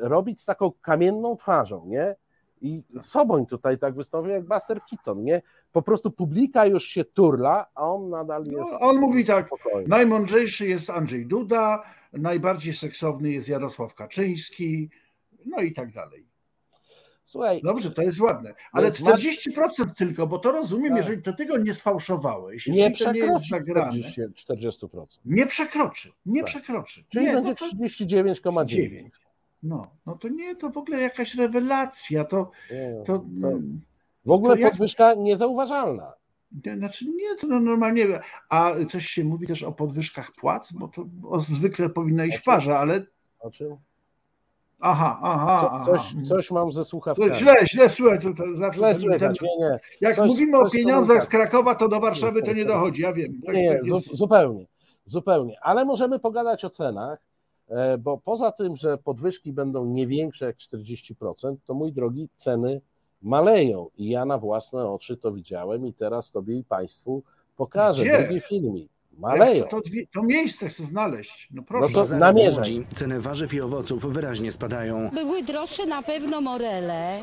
robić z taką kamienną twarzą, nie? I Soboń tutaj tak wystąpił jak Buster Keaton, nie? Po prostu publika już się turla, a on nadal jest. No, on mówi tak: spokojny. najmądrzejszy jest Andrzej Duda, najbardziej seksowny jest Jarosław Kaczyński, no i tak dalej. Słuchaj. Dobrze, to jest ładne. Ale 40% tylko, bo to rozumiem, tak. jeżeli to tego nie sfałszowałeś, nie to nie jest zagrane. 40%. Nie przekroczy, nie tak. przekroczy. Czyli nie, będzie no 39,9. No, no to nie, to w ogóle jakaś rewelacja. To, nie, to, to w ogóle to podwyżka jak... niezauważalna. Znaczy nie, to normalnie. A coś się mówi też o podwyżkach płac, bo to zwykle powinna iść w parze, ale. O czym? Aha, aha, Co, coś, coś mam ze słuchawkami. Źle, źle słychać. Zawsze źle słychać, nie, nie. Jak coś, mówimy o pieniądzach z Krakowa, to do Warszawy to nie dochodzi, ja wiem. Tak, nie, tak jest... zupełnie, zupełnie. Ale możemy pogadać o cenach E, bo poza tym, że podwyżki będą nie większe jak 40%, to mój drogi, ceny maleją i ja na własne oczy to widziałem i teraz Tobie i Państwu pokażę Gdzie? drugi filmik. Maleją. To, to, miejsce chcę znaleźć. No proszę. No to namierzaj. Ceny warzyw i owoców wyraźnie spadają. Były droższe na pewno morele,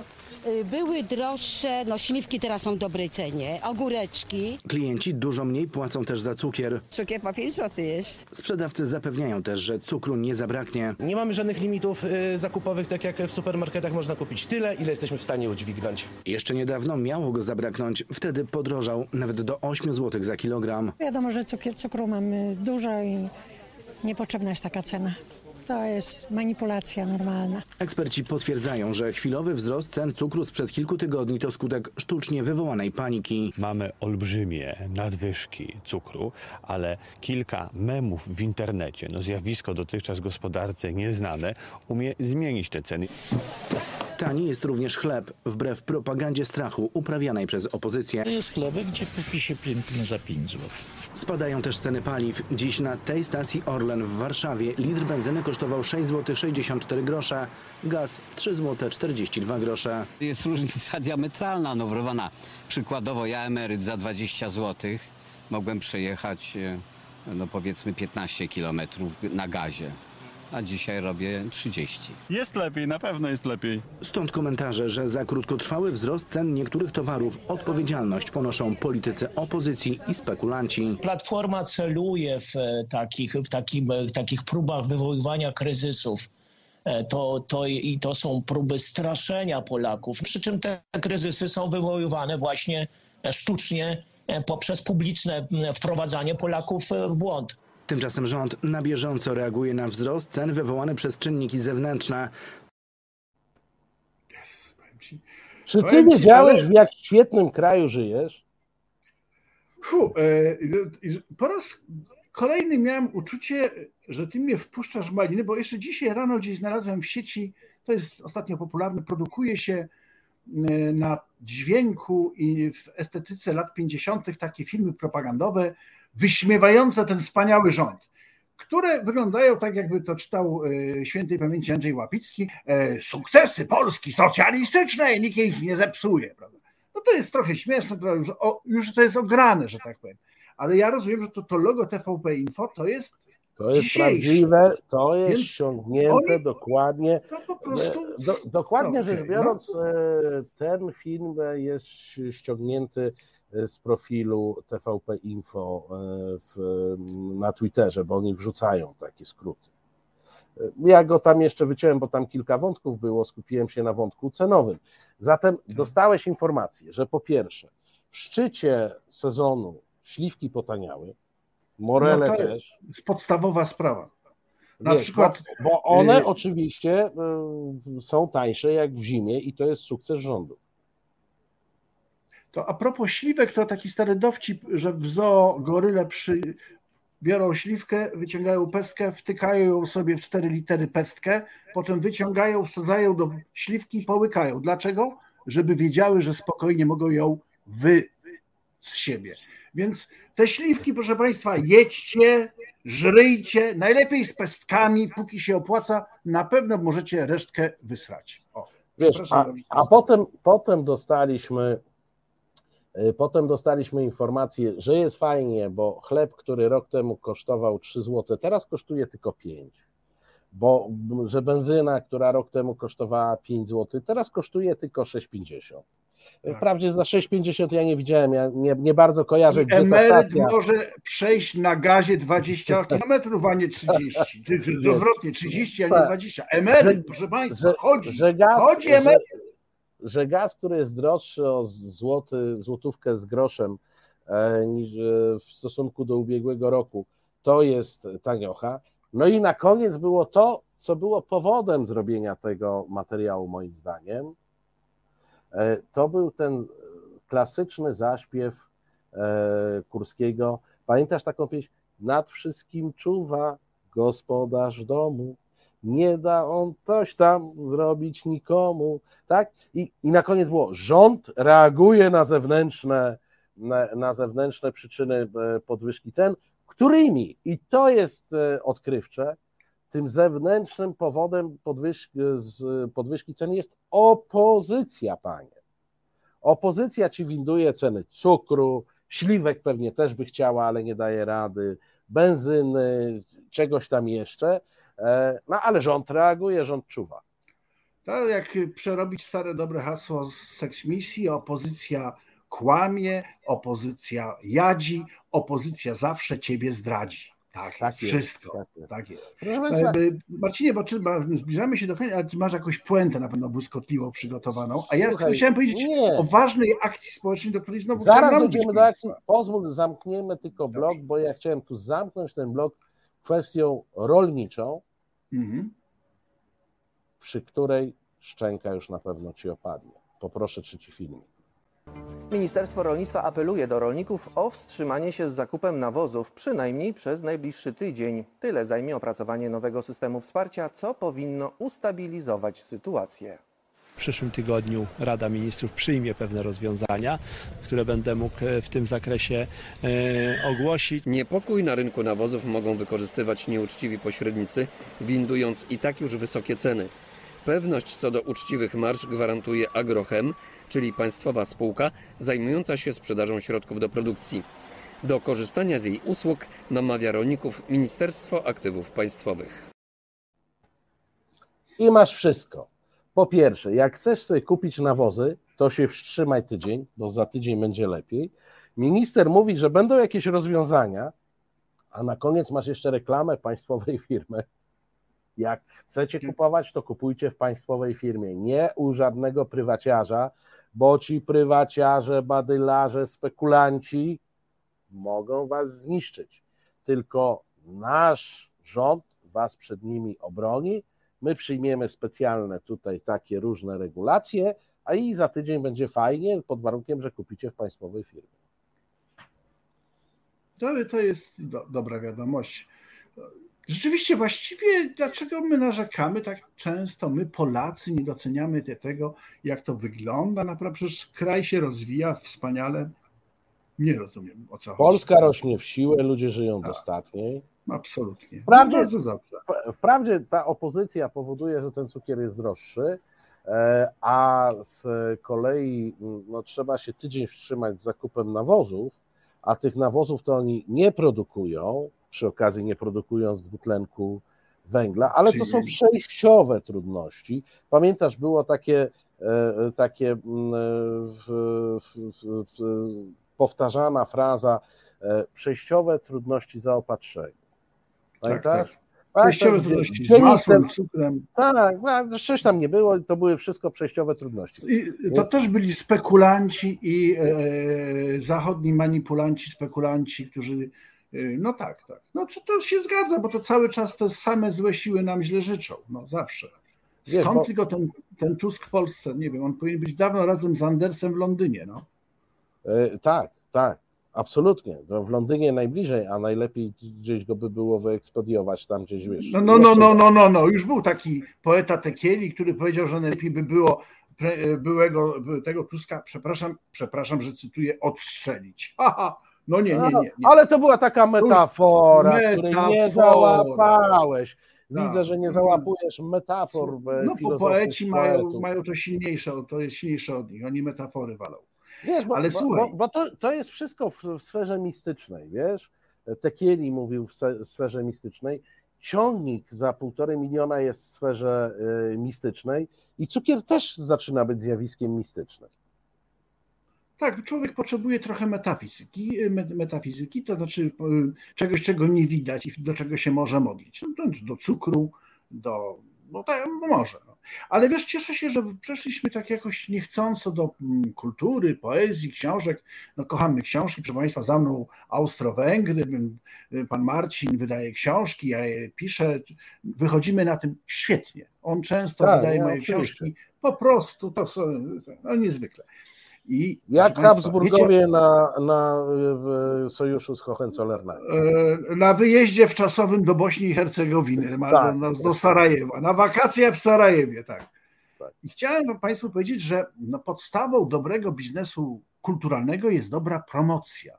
były droższe, no śliwki teraz są w dobrej cenie, ogóreczki. Klienci dużo mniej płacą też za cukier. Cukier po 5 zł jest. Sprzedawcy zapewniają też, że cukru nie zabraknie. Nie mamy żadnych limitów y, zakupowych, tak jak w supermarketach można kupić tyle, ile jesteśmy w stanie udźwignąć. Jeszcze niedawno miało go zabraknąć, wtedy podrożał nawet do 8 zł za kilogram. Wiadomo, że cukier cukru mamy dużo i niepotrzebna jest taka cena. To jest manipulacja normalna. Eksperci potwierdzają, że chwilowy wzrost cen cukru sprzed kilku tygodni to skutek sztucznie wywołanej paniki. Mamy olbrzymie nadwyżki cukru, ale kilka memów w internecie, no zjawisko dotychczas gospodarce nieznane, umie zmienić te ceny. Tani jest również chleb, wbrew propagandzie strachu uprawianej przez opozycję. To jest chlebek, gdzie kupi się pięknie za 5 zł. Spadają też ceny paliw. Dziś na tej stacji Orlen w Warszawie litr benzyny kosztował 6 zł 64 grosze, gaz 3 zł 42 grosze. Jest różnica diametralna, no. Przykładowo ja emeryt za 20 zł mogłem przejechać e, no powiedzmy 15 kilometrów na gazie a dzisiaj robię 30. Jest lepiej, na pewno jest lepiej. Stąd komentarze, że za krótkotrwały wzrost cen niektórych towarów odpowiedzialność ponoszą politycy opozycji i spekulanci. Platforma celuje w e, takich, w takim, w e, takich próbach wywoływania kryzysów. E, to, to, I to są próby straszenia Polaków. Przy czym te kryzysy są wywoływane właśnie sztucznie poprzez publiczne wprowadzanie Polaków w błąd. Tymczasem rząd na bieżąco reaguje na wzrost cen wywołany przez czynniki zewnętrzne. Czy ty wiedziałeś, w jak świetnym kraju żyjesz? Fu, e, po raz kolejny miałem uczucie, że ty mnie wpuszczasz maliny, bo jeszcze dzisiaj rano gdzieś znalazłem w sieci, to jest ostatnio popularne, produkuje się e, na dźwięku i w estetyce lat 50. takie filmy propagandowe wyśmiewające ten wspaniały rząd, które wyglądają tak, jakby to czytał e, świętej pamięci Andrzej Łapicki, e, sukcesy Polski socjalistycznej, nikt ich nie zepsuje. Prawda? No to jest trochę śmieszne, to już, o, już to jest ograne, że tak powiem. Ale ja rozumiem, że to, to logo TVP Info to jest to jest prawdziwe, to jest Więc ściągnięte oni, dokładnie. Prostu, do, dokładnie rzecz biorąc, ten film jest ściągnięty z profilu TVP Info e, w, na Twitterze, bo oni wrzucają takie skróty. E, ja go tam jeszcze wyciąłem, bo tam kilka wątków było, skupiłem się na wątku cenowym. Zatem mhm. dostałeś informację, że po pierwsze, w szczycie sezonu śliwki potaniały, Morele no też. jest podstawowa sprawa. Na Wiesz, przykład. Bo, bo one y oczywiście y, są tańsze jak w zimie i to jest sukces rządu. To a propos śliwek, to taki stary dowcip, że w zoo goryle przy, biorą śliwkę, wyciągają pestkę, wtykają ją sobie w cztery litery pestkę, potem wyciągają, wsadzają do śliwki i połykają. Dlaczego? Żeby wiedziały, że spokojnie mogą ją wy z siebie. Więc te śliwki, proszę Państwa, jedźcie, żryjcie, najlepiej z pestkami, póki się opłaca, na pewno możecie resztkę wysrać. O, Wiesz, a, a potem, potem dostaliśmy Potem dostaliśmy informację, że jest fajnie, bo chleb, który rok temu kosztował 3 zł, teraz kosztuje tylko 5. Bo że benzyna, która rok temu kosztowała 5 zł, teraz kosztuje tylko 6,50. Tak. Wprawdzie za 6,50 ja nie widziałem, ja nie, nie bardzo kojarzę, gdzie Emeryt może przejść na gazie 20 km, a nie 30. Czy, czy odwrotnie, 30, a nie 20. Tak. Emeryt, że, proszę Państwa, że, chodzi. Że gaz, chodzi emeryt. Że, że, gaz, który jest droższy o złoty, złotówkę z groszem e, niż e, w stosunku do ubiegłego roku, to jest taniocha. No i na koniec było to, co było powodem zrobienia tego materiału, moim zdaniem, E, to był ten klasyczny zaśpiew Kurskiego. Pamiętasz taką pieśń? Nad wszystkim czuwa gospodarz domu, nie da on coś tam zrobić nikomu, tak? I, i na koniec było, rząd reaguje na zewnętrzne, na, na zewnętrzne przyczyny e, podwyżki cen, którymi, i to jest odkrywcze, tym zewnętrznym powodem podwyżki, podwyżki cen jest opozycja, panie. Opozycja ci winduje ceny cukru, śliwek pewnie też by chciała, ale nie daje rady, benzyny, czegoś tam jeszcze. E, no ale rząd reaguje, rząd czuwa. To jak przerobić stare dobre hasło z seksmisji, opozycja kłamie, opozycja jadzi, opozycja zawsze ciebie zdradzi. Tak, tak jest, wszystko. Tak jest. Tak jest. Marcinie, bo czy, zbliżamy się do końca, ale masz jakąś puentę na pewno błyskotliwą przygotowaną, a ja Słuchaj, chciałem powiedzieć nie. o ważnej akcji społecznej, do której znowu Zaraz dojdziemy do akcji. Pozwól, zamkniemy tylko blok, bo ja chciałem tu zamknąć ten blok kwestią rolniczą, mhm. przy której szczęka już na pewno ci opadnie. Poproszę trzeci film. Ministerstwo Rolnictwa apeluje do rolników o wstrzymanie się z zakupem nawozów przynajmniej przez najbliższy tydzień. Tyle zajmie opracowanie nowego systemu wsparcia, co powinno ustabilizować sytuację. W przyszłym tygodniu Rada Ministrów przyjmie pewne rozwiązania, które będę mógł w tym zakresie e, ogłosić. Niepokój na rynku nawozów mogą wykorzystywać nieuczciwi pośrednicy, windując i tak już wysokie ceny. Pewność co do uczciwych marsz gwarantuje Agrochem, czyli państwowa spółka zajmująca się sprzedażą środków do produkcji. Do korzystania z jej usług namawia rolników Ministerstwo Aktywów Państwowych. I masz wszystko. Po pierwsze, jak chcesz sobie kupić nawozy, to się wstrzymaj tydzień, bo za tydzień będzie lepiej. Minister mówi, że będą jakieś rozwiązania, a na koniec masz jeszcze reklamę państwowej firmy. Jak chcecie kupować, to kupujcie w państwowej firmie, nie u żadnego prywaciarza, bo ci prywaciarze, badylarze, spekulanci mogą was zniszczyć. Tylko nasz rząd was przed nimi obroni. My przyjmiemy specjalne tutaj takie różne regulacje, a i za tydzień będzie fajnie, pod warunkiem, że kupicie w państwowej firmie. To, to jest do, dobra wiadomość. Rzeczywiście, właściwie dlaczego my narzekamy tak często? My, Polacy, nie doceniamy tego, jak to wygląda. Naprawdę, przecież kraj się rozwija wspaniale. Nie rozumiem o co Polska chodzi. rośnie w siłę, ludzie żyją tak. dostatniej. Absolutnie. Wprawdzie, Bardzo dobrze. wprawdzie ta opozycja powoduje, że ten cukier jest droższy, e, a z kolei no, trzeba się tydzień wstrzymać z zakupem nawozów, a tych nawozów to oni nie produkują, przy okazji nie produkując dwutlenku węgla, ale to są przejściowe trudności. Pamiętasz, było takie, e, takie w, w, w, powtarzana fraza e, przejściowe trudności zaopatrzenia. Pamiętasz? Tak, tak. Tak, przejściowe trudności z masłem, cukrem. Tak, coś no, tam nie było, to były wszystko przejściowe trudności. I to też byli spekulanci i e, zachodni manipulanci, spekulanci, którzy No tak, tak. No to się zgadza, bo to cały czas te same złe siły nam źle życzą. No zawsze. Skąd Wiesz, bo... tylko ten, ten Tusk w Polsce? Nie wiem, on powinien być dawno razem z Andersem w Londynie, no. E, tak, tak, absolutnie. No w Londynie najbliżej, a najlepiej gdzieś go by było wyekspediować tam gdzieś, wiesz. No, no, no, no, no, no, no, już był taki poeta Tekieli, który powiedział, że najlepiej by było byłego tego Tuska, przepraszam, przepraszam, że cytuję, odstrzelić. Haha, no nie, nie, nie, nie. Ale to była taka metafora, której nie załapałeś. Widzę, tak. że nie załapujesz metafor. No bo poeci mają, mają to silniejsze, to jest silniejsze od nich, oni metafory walą. Wiesz, bo, Ale bo, słuchaj. Bo, bo to, to jest wszystko w, w sferze mistycznej, wiesz? Tekieli mówił w sferze mistycznej. Ciągnik za półtorej miliona jest w sferze y, mistycznej i cukier też zaczyna być zjawiskiem mistycznym. Tak, człowiek potrzebuje trochę metafizyki. Metafizyki to znaczy czegoś, czego nie widać i do czego się może modlić. No, do cukru, do. No, tak, może. Ale wiesz, cieszę się, że przeszliśmy tak jakoś niechcąco do mm, kultury, poezji, książek. No, kochamy książki, proszę Państwa, za mną Austro-Węgry, pan Marcin wydaje książki, ja je piszę. Wychodzimy na tym świetnie. On często tak, wydaje moje oczywiście. książki. Po prostu to są no, niezwykle. I, Jak Habsburgowie wiecie, na, na sojuszu z Hohenzollernem? Na wyjeździe wczasowym do Bośni i Hercegowiny, tak, do, do Sarajewa, na wakacje w Sarajewie, tak. tak. I chciałem Państwu powiedzieć, że no podstawą dobrego biznesu kulturalnego jest dobra promocja.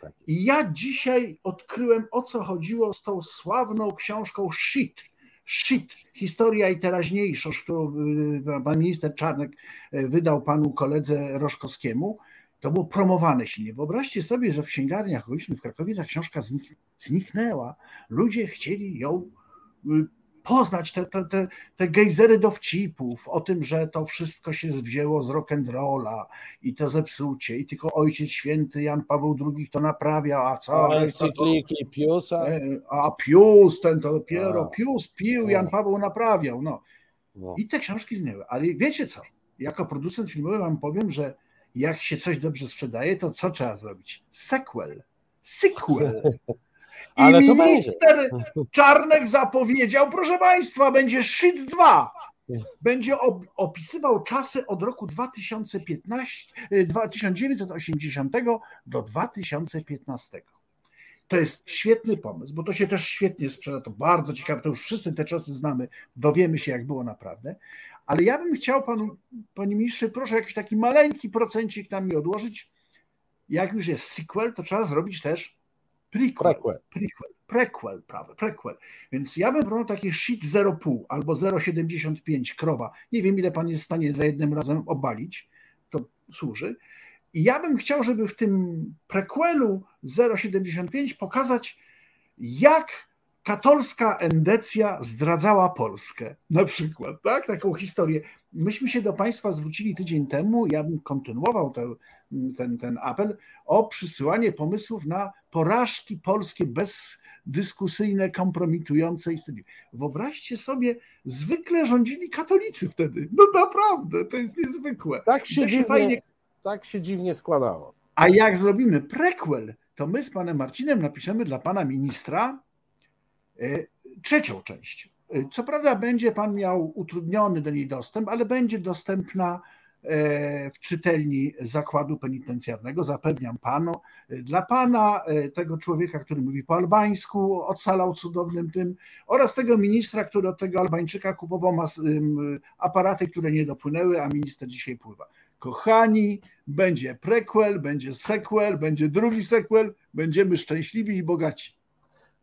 Tak. I ja dzisiaj odkryłem, o co chodziło z tą sławną książką Shit shit, historia i teraźniejszość, którą y, pan minister Czarnek y, wydał panu koledze Roszkowskiemu, to było promowane silnie. Wyobraźcie sobie, że w księgarniach ulicznych w Krakowie ta książka zniknęła. Ludzie chcieli ją y, poznać te, te, te, te gejzery dowcipów o tym, że to wszystko się wzięło z rock'n'rolla i to zepsucie i tylko Ojciec Święty Jan Paweł II to naprawia, a co? A encykliki Piusa? E, a Pius, ten to dopiero, a. Pius pił, Jan Paweł naprawiał, no. no. I te książki zniknęły. Ale wiecie co? Jako producent filmowy wam powiem, że jak się coś dobrze sprzedaje, to co trzeba zrobić? Sequel. Sequel. I Ale minister Czarnek zapowiedział, proszę Państwa, będzie Shit 2. Będzie opisywał czasy od roku 2015, 1980 y, do 2015. To jest świetny pomysł, bo to się też świetnie sprzeda, to bardzo ciekawe, to już wszyscy te czasy znamy, dowiemy się, jak było naprawdę. Ale ja bym chciał panu, panie ministrze, proszę jakiś taki maleńki procencik tam mi odłożyć. Jak już jest sequel, to trzeba zrobić też Prequel. Prequel. Prequel, prequel, prawie, prequel. Więc ja bym brał taki shit 0,5 albo 0,75 krowa. Nie wiem, ile pan jest w stanie za jednym razem obalić. To służy. I ja bym chciał, żeby w tym prequelu 0,75 pokazać, jak katolska endecja zdradzała Polskę. Na przykład, tak? Taką historię. Myśmy się do Państwa zwrócili tydzień temu, ja bym kontynuował ten, ten, ten apel o przysyłanie pomysłów na porażki polskie bezdyskusyjne, kompromitujące i wtedy. Wyobraźcie sobie, zwykle rządzili katolicy wtedy. No naprawdę, to jest niezwykłe. Tak się, dziwnie, fajnie... tak się dziwnie składało. A jak zrobimy prequel, to my z panem Marcinem napiszemy dla pana ministra trzecią część. E, co prawda będzie pan miał utrudniony do niej dostęp, ale będzie dostępna E, w czytelni zakładu penitencjarnego, zapewniam panu. Dla pana, e, tego człowieka, który mówi po albańsku, ocalał cudownym tym, oraz tego ministra, który od tego Albańczyka kupował mas, aparaty, które nie dopłynęły, a minister dzisiaj pływa. Kochani, będzie prequel, będzie sequel, będzie drugi sequel, będziemy szczęśliwi i bogaci.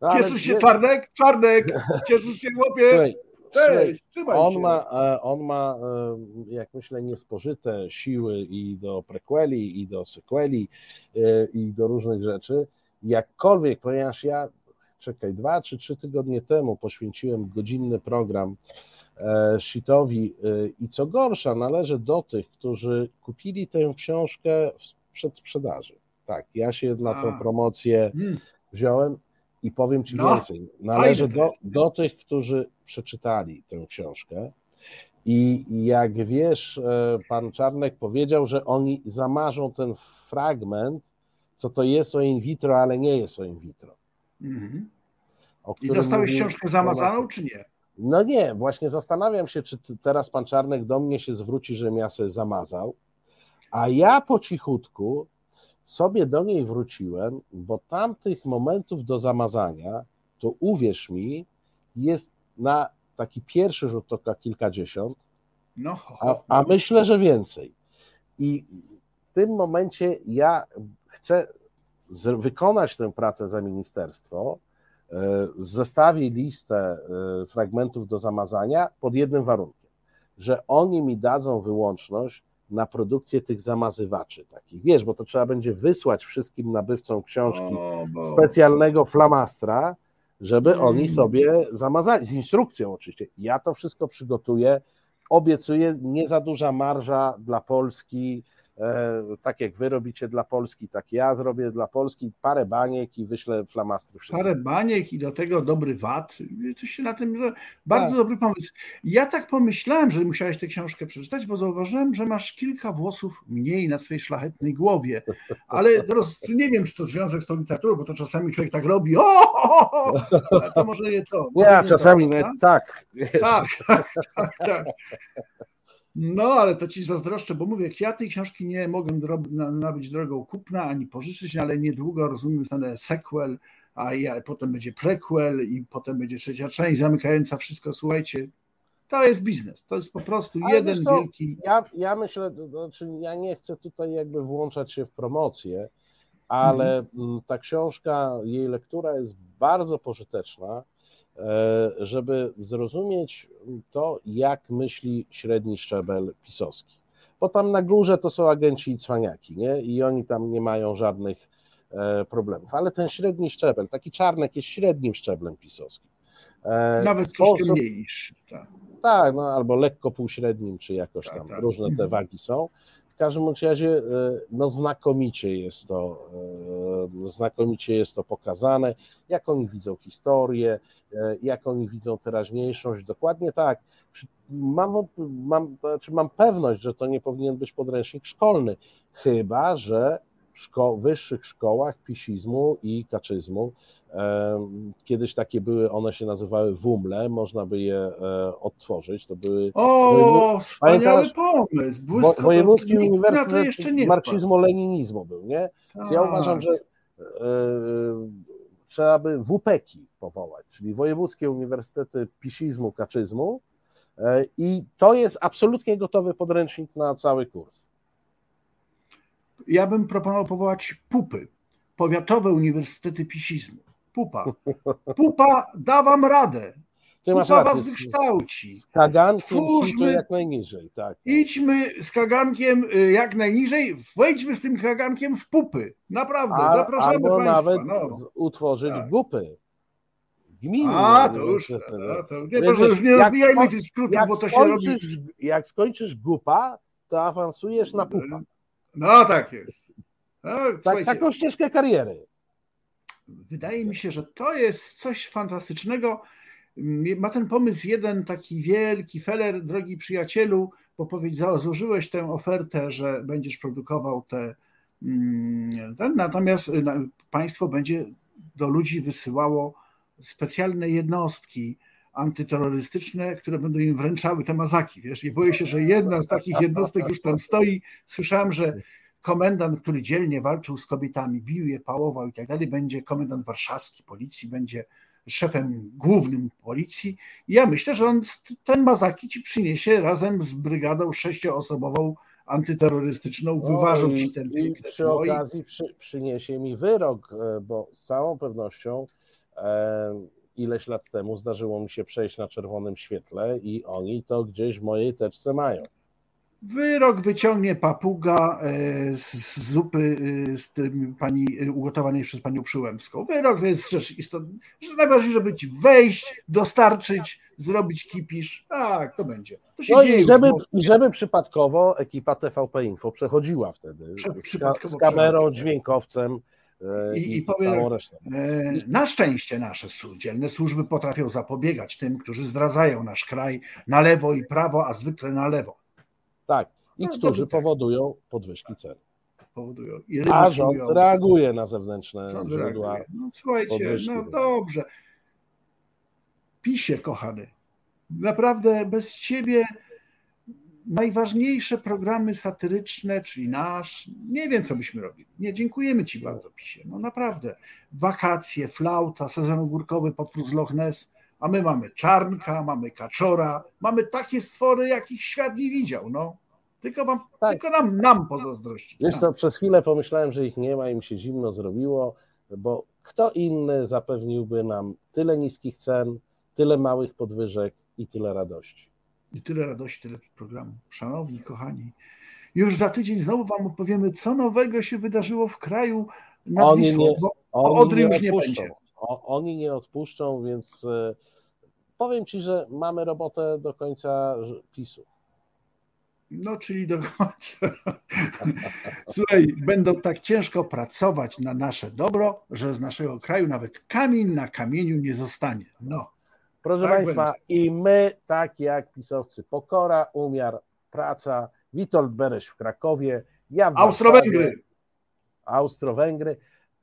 No, Cieszysz się, nie... Czarnek? Czarnek! Cieszysz się, chłopie? Cześć, on ma, e, on ma, e, jak myślę, niespożyte siły i do prequeli, i do sequeli, e, i do różnych rzeczy. Jakkolwiek, ponieważ ja, czekaj, dwa czy trzy tygodnie temu poświęciłem godzinny program Shitowi i co gorsza, należy do tych, którzy kupili tę książkę w przedsprzedaży. Tak, ja się na tą promocję hmm. wziąłem i powiem Ci no, więcej. Należy do, do tych, którzy przeczytali tę książkę. I jak wiesz, e, pan Czarnek powiedział, że oni zamarzą ten fragment, co to jest o in vitro, ale nie jest o in vitro. Mhm. I dostałeś mówi, książkę zamazaną, czy nie? No nie, właśnie zastanawiam się, czy teraz pan Czarnek do mnie się zwróci, że ja sobie zamazał, a ja po cichutku sobie do niej wróciłem, bo tamtych momentów do zamazania, to uwierz mi, jest na taki pierwszy rzut oka kilkadziesiąt, no, a, a myślę, że więcej. I w tym momencie ja chcę wykonać tę pracę za ministerstwo, e, zestawię listę e, fragmentów do zamazania pod jednym warunkiem, że oni mi dadzą wyłączność na produkcję tych zamazywaczy takich. Wiesz, bo to trzeba będzie wysłać wszystkim nabywcom książki specjalnego flamastra, żeby mm. oni sobie zamazali, z instrukcją oczywiście. Ja to wszystko przygotuję, obiecuję, nie za duża marża dla Polski, tak jak wy robicie dla Polski, tak ja zrobię dla Polski, parę baniek i wyślę flamastry. Wszystko. Parę baniek i do tego dobry VAT. To się na tym, bardzo tak. dobry pomysł. Ja tak pomyślałem, że musiałeś tę książkę przeczytać, bo zauważyłem, że masz kilka włosów mniej na swojej szlachetnej głowie, ale teraz nie wiem, czy to związek z tą literaturą, bo to czasami człowiek tak robi, o, o, o! to może nie to. Może ja nie czasami to, tak. Tak, tak, tak, tak. No, ale to ci zazdroszczę, bo mówię, ja tej książki nie mogę nabyć drogą kupna ani pożyczyć, ale niedługo rozumiem, zostanę sequel, a ja, potem będzie prequel i potem będzie trzecia część zamykająca wszystko. Słuchajcie, to jest biznes. To jest po prostu ale jeden co, wielki. Ja, ja myślę, znaczy ja nie chcę tutaj jakby włączać się w promocję, ale mhm. ta książka, jej lektura jest bardzo pożyteczna żeby zrozumieć to, jak myśli średni szczebel pisowski. Bo tam na górze to są agenci i cwaniaki, nie? I oni tam nie mają żadnych e, problemów. Ale ten średni szczebel, taki czarnek jest średnim szczeblem pisowskim. E, Nawet troszkę mniej niż. Tak. tak, no albo lekko półśrednim, czy jakoś tak, tam. Tak. Różne te wagi są. W każdym razie no znakomicie jest to znakomicie jest to pokazane, jak oni widzą historię, E, jak oni widzą teraźniejszość. Dokładnie tak. Mam, mam, to znaczy mam pewność, że to nie powinien być podręcznik szkolny, chyba że szko wyższych szkołach pisizmu i kaczyzmu, e, kiedyś takie były, one się nazywały WUMLE, można by je e, odtworzyć. To były. O, wspaniały pomysł! Błysko, Wojewódzki Uniwersytet Marksizmu-Leninizmu był, nie? Więc ja uważam, że trzeba by WPEKI powołać, czyli Wojewódzkie Uniwersytety Pisizmu, Kaczyzmu e, i to jest absolutnie gotowy podręcznik na cały kurs. Ja bym proponował powołać PUPy, Powiatowe Uniwersytety Pisizmu. Pupa. Pupa, da wam radę. Ty masz rację, was wykształci. Z kagankiem Twórzmy, jak najniżej. Tak, tak. Idźmy z kagankiem y, jak najniżej, wejdźmy z tym kagankiem w pupy. Naprawdę, A, zapraszamy albo Państwa. nawet no. utworzyć tak. gupy. Gminy. A, to już, to, to, nie, może już nie rozbijajmy tych skrótów, bo to się robi... Jak skończysz gupa, to awansujesz na pupa. No tak jest. No, tak, taką ścieżkę kariery. Wydaje mi się, że to jest coś fantastycznego, ma ten pomysł jeden taki wielki feller, drogi przyjacielu, bo powiedział, złożyłeś tę ofertę, że będziesz produkował te, mm, ten, natomiast państwo będzie do ludzi wysyłało specjalne jednostki antyterrorystyczne, które będą im wręczały te mazaki, wiesz, i boję się, że jedna z takich jednostek już tam stoi. Słyszałem, że komendant, który dzielnie walczył z kobietami, bił je, pałował i tak dalej, będzie komendant warszawski policji, będzie szefem głównym policji. I ja myślę, że on ten Mazaki ci przyniesie razem z brygadą sześcioosobową antyterrorystyczną, wyważą ci ten I przy okazji przy, przyniesie mi wyrok, e, bo z całą pewnością e, ileś lat temu zdarzyło mi się przejść na czerwonym świetle i oni to gdzieś w mojej teczce mają. Wyrok wyciągnie papuga e, z zupy e, z tym pani e, ugotowanej przez panią Przyłębską. Wyrok to jest rzecz istotna, najważniejsze, żeby ci wejść, dostarczyć, zrobić kipisz. Tak, to będzie. To się no dzieje i żeby, żeby przypadkowo ekipa TVP Info przechodziła wtedy z, z kamerą, dźwiękowcem. I, i, i powiem, resztę. na szczęście nasze dzielne służby potrafią zapobiegać tym, którzy zdradzają nasz kraj na lewo i prawo, a zwykle na lewo. Tak, i no, którzy powodują podwyżki cen. powodują. I A rząd reaguje na zewnętrzne rząd źródła. Reaguje. No słuchajcie, no dobrze. Pisie, kochany, naprawdę bez ciebie najważniejsze programy satyryczne, czyli nasz, nie wiem, co byśmy robili. Nie, dziękujemy Ci bardzo, Pisie. No naprawdę. Wakacje, flauta, sezon ogórkowy, potwór z Loch Ness, a my mamy czarnka, mamy kaczora, mamy takie stwory, jakich świat nie widział. No. Tylko, wam, tak. tylko nam, nam pozazdrościć. Wiesz co, przez chwilę pomyślałem, że ich nie ma i mi się zimno zrobiło, bo kto inny zapewniłby nam tyle niskich cen, tyle małych podwyżek i tyle radości. I tyle radości, tyle programu. Szanowni, kochani, już za tydzień znowu Wam opowiemy, co nowego się wydarzyło w kraju nad oni Wisłą, nie, bo oni Odry już nie będzie. O, oni nie odpuszczą, więc e, powiem Ci, że mamy robotę do końca PiSu. No, czyli do końca. Słuchaj, będą tak ciężko pracować na nasze dobro, że z naszego kraju nawet kamień na kamieniu nie zostanie. No. Proszę tak Państwa, będzie. i my, tak jak pisowcy, pokora, umiar, praca, Witold Bereś w Krakowie, ja w Austro-Węgry. Austro-Węgry,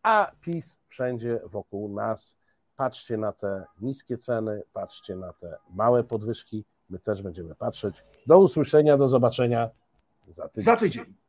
a PiS wszędzie wokół nas. Patrzcie na te niskie ceny, patrzcie na te małe podwyżki. My też będziemy patrzeć. Do usłyszenia, do zobaczenia za tydzień. Za tydzień.